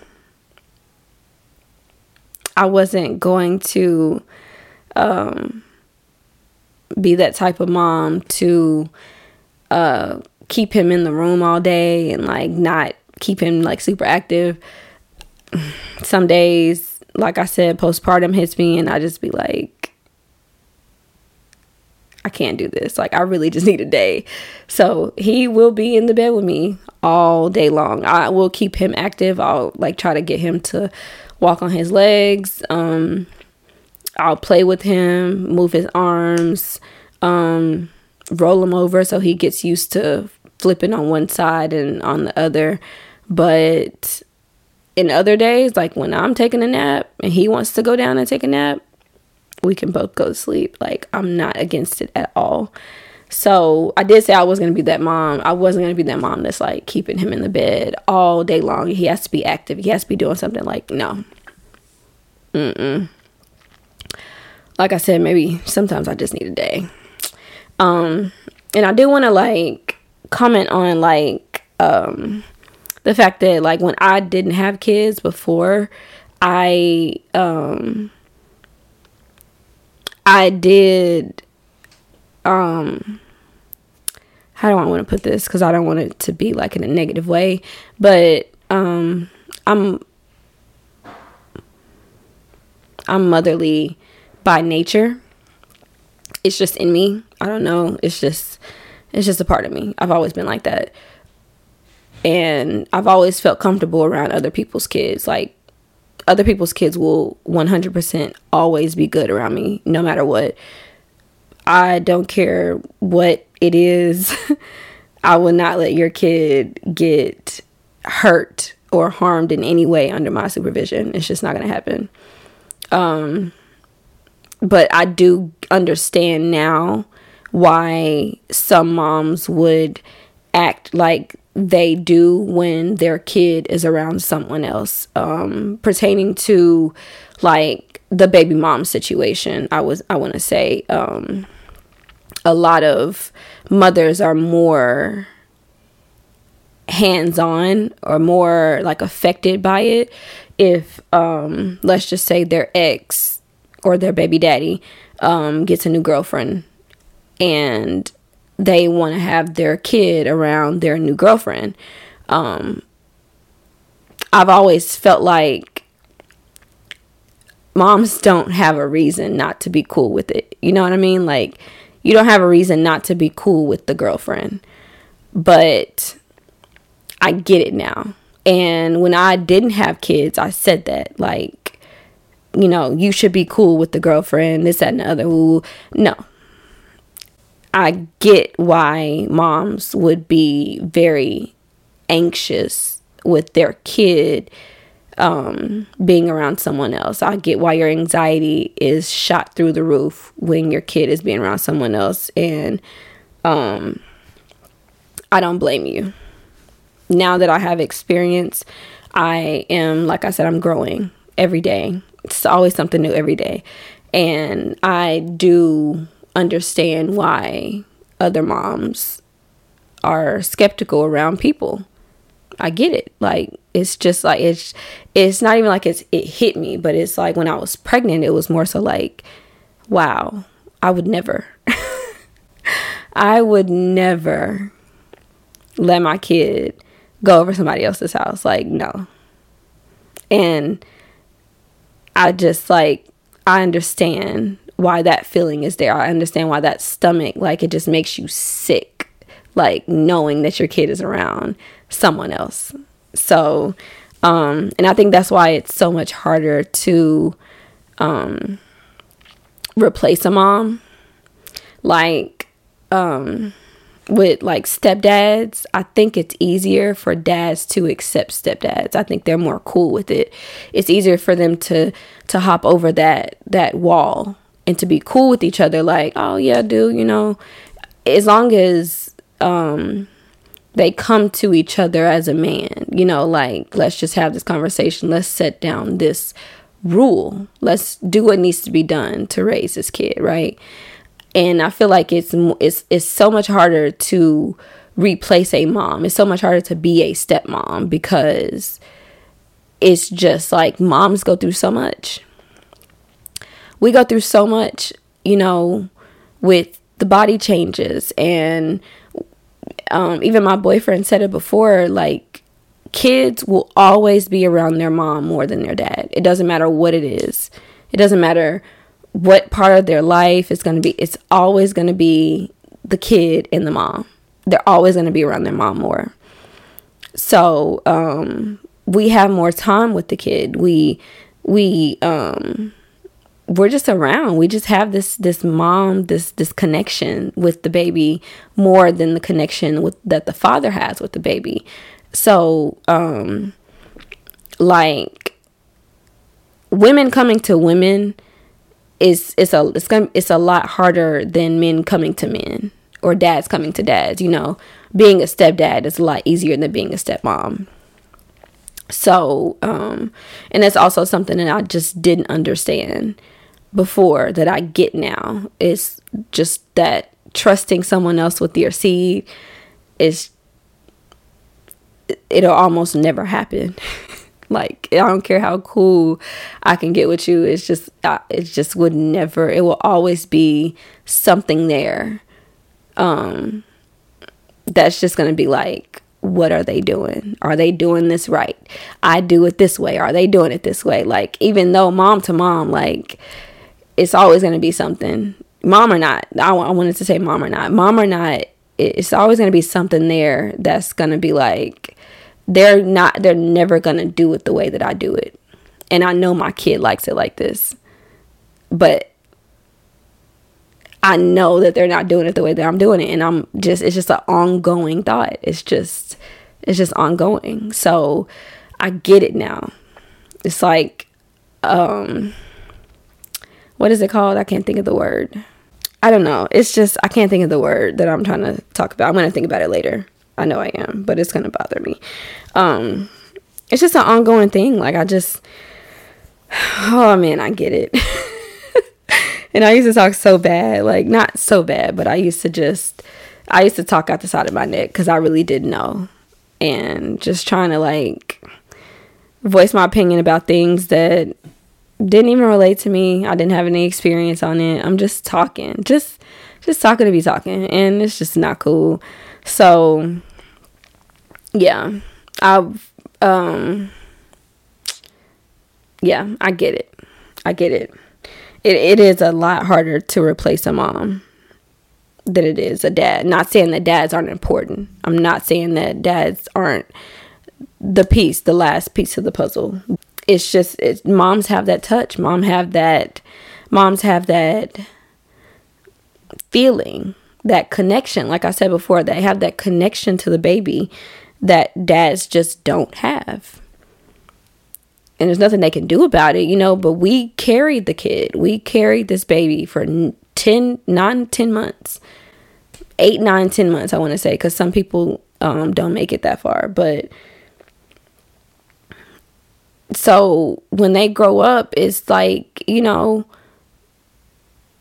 i wasn't going to um, be that type of mom to uh, keep him in the room all day and like not keep him like super active. Some days, like I said, postpartum hits me and I just be like, I can't do this. Like, I really just need a day. So, he will be in the bed with me all day long. I will keep him active. I'll like try to get him to walk on his legs. Um, I'll play with him, move his arms, um, roll him over so he gets used to flipping on one side and on the other. But in other days, like when I'm taking a nap and he wants to go down and take a nap, we can both go to sleep. Like I'm not against it at all. So I did say I was gonna be that mom. I wasn't gonna be that mom that's like keeping him in the bed all day long. He has to be active. He has to be doing something. Like no. Mm mm like I said, maybe sometimes I just need a day. Um, and I do want to like comment on like um the fact that like when I didn't have kids before, I um I did um how do I want to put this cuz I don't want it to be like in a negative way, but um I'm I'm motherly by nature. It's just in me. I don't know. It's just it's just a part of me. I've always been like that. And I've always felt comfortable around other people's kids. Like other people's kids will 100% always be good around me no matter what. I don't care what it is. I will not let your kid get hurt or harmed in any way under my supervision. It's just not going to happen. Um but I do understand now why some moms would act like they do when their kid is around someone else. Um, pertaining to like the baby mom situation i was i want to say um, a lot of mothers are more hands-on or more like affected by it. If um, let's just say their ex or their baby daddy um, gets a new girlfriend and they want to have their kid around their new girlfriend. Um, I've always felt like moms don't have a reason not to be cool with it. You know what I mean? Like you don't have a reason not to be cool with the girlfriend. But I get it now. And when I didn't have kids, I said that like you know, you should be cool with the girlfriend, this, that, and the other. Ooh, no. I get why moms would be very anxious with their kid um, being around someone else. I get why your anxiety is shot through the roof when your kid is being around someone else. And um, I don't blame you. Now that I have experience, I am, like I said, I'm growing every day. It's always something new every day. And I do understand why other moms are skeptical around people. I get it. Like it's just like it's it's not even like it's it hit me, but it's like when I was pregnant, it was more so like, wow, I would never. I would never let my kid go over somebody else's house. Like, no. And I just like I understand why that feeling is there. I understand why that stomach like it just makes you sick like knowing that your kid is around someone else. So um and I think that's why it's so much harder to um replace a mom. Like um with like stepdads, I think it's easier for dads to accept stepdads. I think they're more cool with it. It's easier for them to to hop over that that wall and to be cool with each other like, "Oh yeah, dude, you know, as long as um they come to each other as a man, you know, like let's just have this conversation. Let's set down this rule. Let's do what needs to be done to raise this kid, right? And I feel like it's it's it's so much harder to replace a mom. It's so much harder to be a stepmom because it's just like moms go through so much. We go through so much, you know, with the body changes and um, even my boyfriend said it before like kids will always be around their mom more than their dad. It doesn't matter what it is. It doesn't matter what part of their life is going to be it's always going to be the kid and the mom. They're always going to be around their mom more. So um, we have more time with the kid. We we um we're just around. We just have this this mom this this connection with the baby more than the connection with that the father has with the baby. So um like women coming to women is it's a it's gonna it's a lot harder than men coming to men or dads coming to dads. You know, being a stepdad is a lot easier than being a stepmom. So, um, and that's also something that I just didn't understand before that I get now. Is just that trusting someone else with your seed is it'll almost never happen. Like I don't care how cool I can get with you. It's just it just would never. It will always be something there. Um, that's just gonna be like, what are they doing? Are they doing this right? I do it this way. Are they doing it this way? Like even though mom to mom, like it's always gonna be something. Mom or not, I, I wanted to say mom or not. Mom or not, it's always gonna be something there that's gonna be like they're not they're never going to do it the way that I do it. And I know my kid likes it like this. But I know that they're not doing it the way that I'm doing it and I'm just it's just an ongoing thought. It's just it's just ongoing. So I get it now. It's like um what is it called? I can't think of the word. I don't know. It's just I can't think of the word that I'm trying to talk about. I'm going to think about it later. I know I am, but it's gonna bother me. Um, it's just an ongoing thing. Like I just, oh man, I get it. and I used to talk so bad, like not so bad, but I used to just, I used to talk out the side of my neck because I really didn't know, and just trying to like voice my opinion about things that didn't even relate to me. I didn't have any experience on it. I'm just talking, just just talking to be talking, and it's just not cool. So yeah, I um yeah, I get it. I get it. It it is a lot harder to replace a mom than it is a dad. Not saying that dads aren't important. I'm not saying that dads aren't the piece, the last piece of the puzzle. It's just it's, moms have that touch. Mom have that moms have that feeling, that connection. Like I said before, they have that connection to the baby that dads just don't have. And there's nothing they can do about it, you know, but we carried the kid. We carried this baby for 10, 9, 10 months. 8, 9, 10 months, I want to say, because some people um, don't make it that far. But so when they grow up, it's like, you know,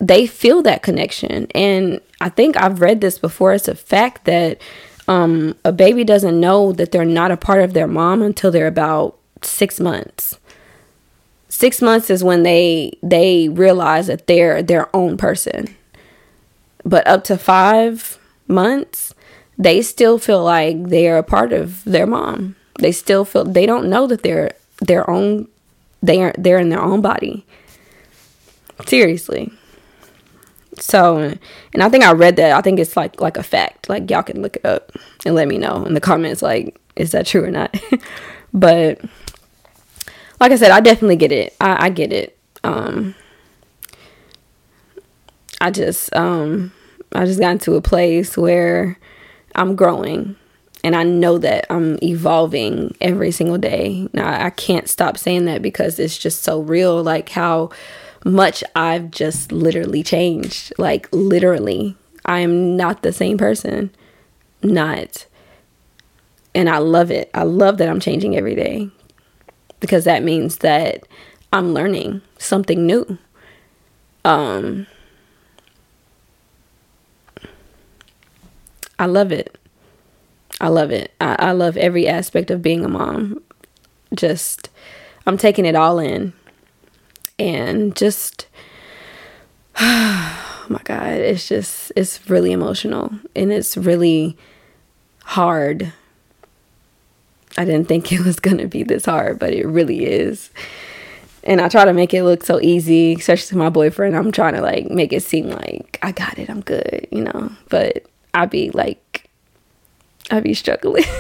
they feel that connection. And I think I've read this before. It's a fact that um, a baby doesn't know that they're not a part of their mom until they're about six months. Six months is when they they realize that they're their own person. But up to five months, they still feel like they're a part of their mom. They still feel they don't know that they're their own they are they're in their own body. Seriously. So, and I think I read that. I think it's like like a fact. Like y'all can look it up and let me know in the comments. Like, is that true or not? but like I said, I definitely get it. I, I get it. Um, I just um, I just got into a place where I'm growing, and I know that I'm evolving every single day. Now I can't stop saying that because it's just so real. Like how much I've just literally changed. Like, literally, I am not the same person. Not. And I love it. I love that I'm changing every day because that means that I'm learning something new. Um, I love it. I love it. I, I love every aspect of being a mom. Just, I'm taking it all in and just oh my god it's just it's really emotional and it's really hard. I didn't think it was going to be this hard but it really is. And i try to make it look so easy especially to my boyfriend. I'm trying to like make it seem like i got it i'm good you know? But i'd be like i'd be struggling.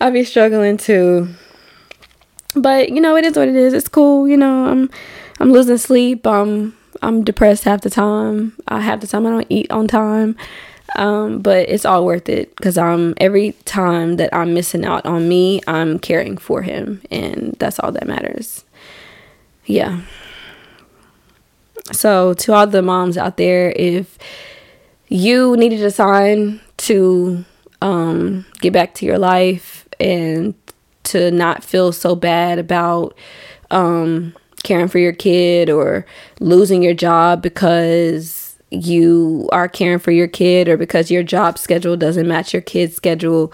I'd be struggling too but you know, it is what it is. It's cool. You know, I'm I'm losing sleep. Um, I'm depressed half the time. I half the time I don't eat on time. Um, but it's all worth it because I'm every time that I'm missing out on me, I'm caring for him, and that's all that matters. Yeah. So to all the moms out there, if you needed a sign to um, get back to your life and to not feel so bad about um, caring for your kid or losing your job because you are caring for your kid or because your job schedule doesn't match your kid's schedule.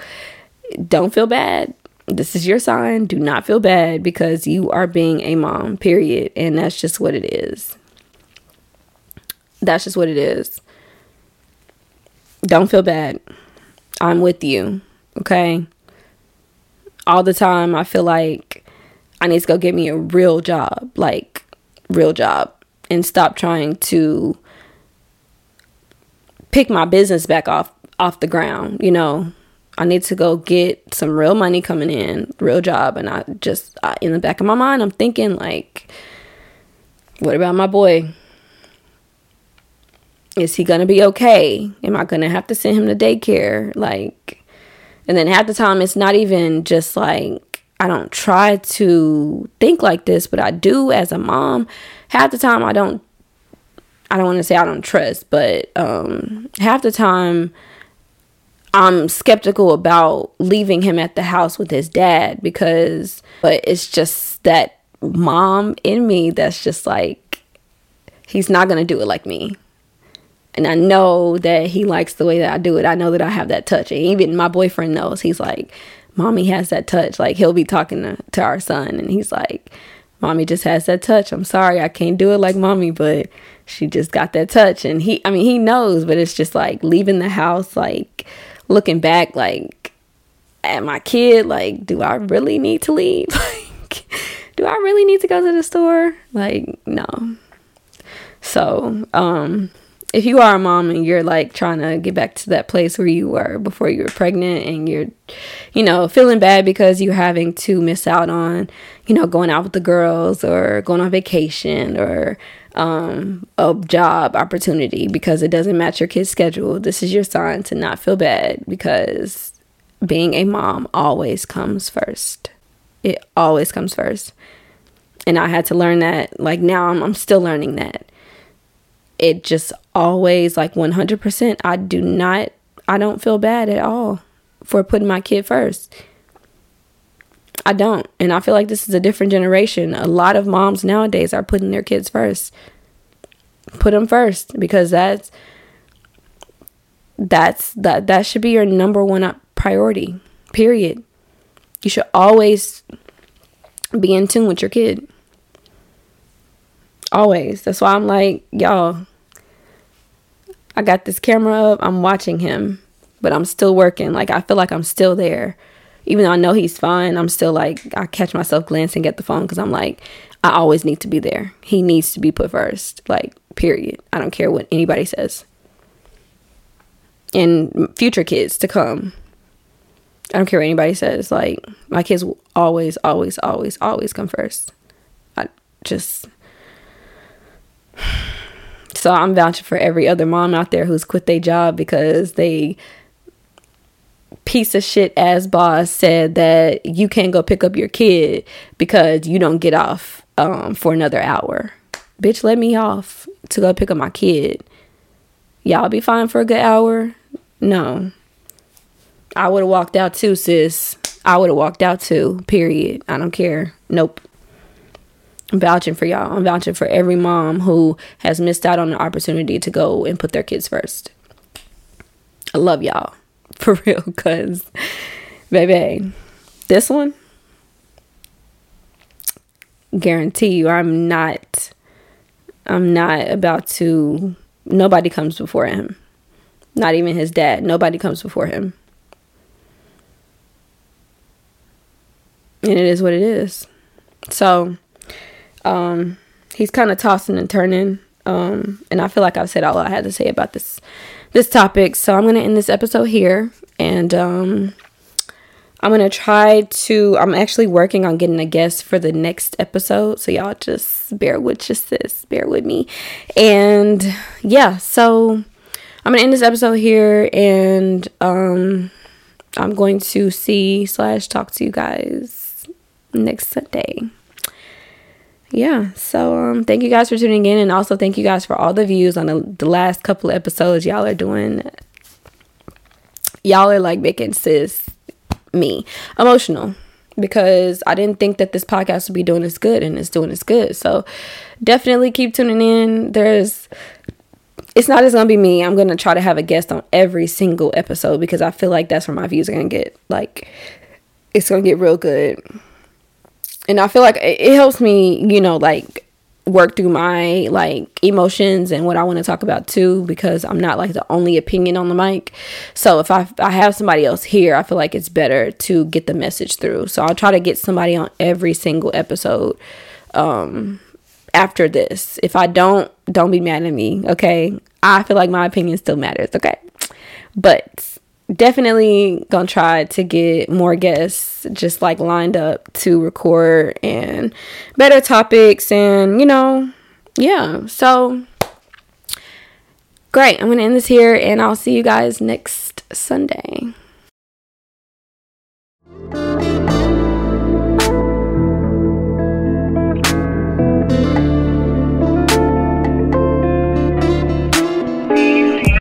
Don't feel bad. This is your sign. Do not feel bad because you are being a mom, period. And that's just what it is. That's just what it is. Don't feel bad. I'm with you. Okay all the time I feel like I need to go get me a real job, like real job, and stop trying to pick my business back off off the ground, you know. I need to go get some real money coming in, real job, and I just I, in the back of my mind I'm thinking like what about my boy? Is he going to be okay? Am I going to have to send him to daycare? Like and then half the time, it's not even just like I don't try to think like this, but I do as a mom. Half the time, I don't. I don't want to say I don't trust, but um, half the time, I'm skeptical about leaving him at the house with his dad because, but it's just that mom in me that's just like, he's not going to do it like me and I know that he likes the way that I do it. I know that I have that touch. And even my boyfriend knows. He's like, Mommy has that touch. Like he'll be talking to, to our son and he's like, Mommy just has that touch. I'm sorry, I can't do it like mommy, but she just got that touch. And he I mean he knows, but it's just like leaving the house, like looking back like at my kid, like, do I really need to leave? like do I really need to go to the store? Like, no. So, um, if you are a mom and you're like trying to get back to that place where you were before you were pregnant and you're, you know, feeling bad because you're having to miss out on, you know, going out with the girls or going on vacation or um, a job opportunity because it doesn't match your kid's schedule, this is your sign to not feel bad because being a mom always comes first. It always comes first. And I had to learn that. Like now, I'm, I'm still learning that it just always like 100% i do not i don't feel bad at all for putting my kid first. I don't and i feel like this is a different generation. A lot of moms nowadays are putting their kids first. Put them first because that's that's that that should be your number one priority period. You should always be in tune with your kid. Always. That's why i'm like y'all I got this camera up, I'm watching him, but I'm still working. Like I feel like I'm still there. Even though I know he's fine, I'm still like I catch myself glancing at the phone cuz I'm like I always need to be there. He needs to be put first. Like period. I don't care what anybody says. And future kids to come. I don't care what anybody says. Like my kids will always always always always come first. I just so I'm vouching for every other mom out there who's quit their job because they piece of shit ass boss said that you can't go pick up your kid because you don't get off um, for another hour. Bitch, let me off to go pick up my kid. Y'all be fine for a good hour? No. I would have walked out too, sis. I would have walked out too. Period. I don't care. Nope. I'm vouching for y'all. I'm vouching for every mom who has missed out on the opportunity to go and put their kids first. I love y'all. For real, cause baby, this one guarantee you I'm not I'm not about to nobody comes before him. Not even his dad. Nobody comes before him. And it is what it is. So um, he's kind of tossing and turning. Um, and I feel like I've said all I had to say about this this topic. So I'm gonna end this episode here, and um, I'm gonna try to. I'm actually working on getting a guest for the next episode, so y'all just bear with just this, bear with me, and yeah. So I'm gonna end this episode here, and um, I'm going to see slash talk to you guys next Sunday yeah so um thank you guys for tuning in and also thank you guys for all the views on the, the last couple of episodes y'all are doing y'all are like making sis me emotional because I didn't think that this podcast would be doing as good and it's doing as good. So definitely keep tuning in. There's it's not just gonna be me. I'm gonna try to have a guest on every single episode because I feel like that's where my views are gonna get like it's gonna get real good and I feel like it helps me, you know, like work through my like emotions and what I want to talk about too because I'm not like the only opinion on the mic. So if I I have somebody else here, I feel like it's better to get the message through. So I'll try to get somebody on every single episode um after this. If I don't, don't be mad at me, okay? I feel like my opinion still matters, okay? But definitely gonna try to get more guests just like lined up to record and better topics and you know yeah. So great. I'm gonna end this here and i'll see you guys next sunday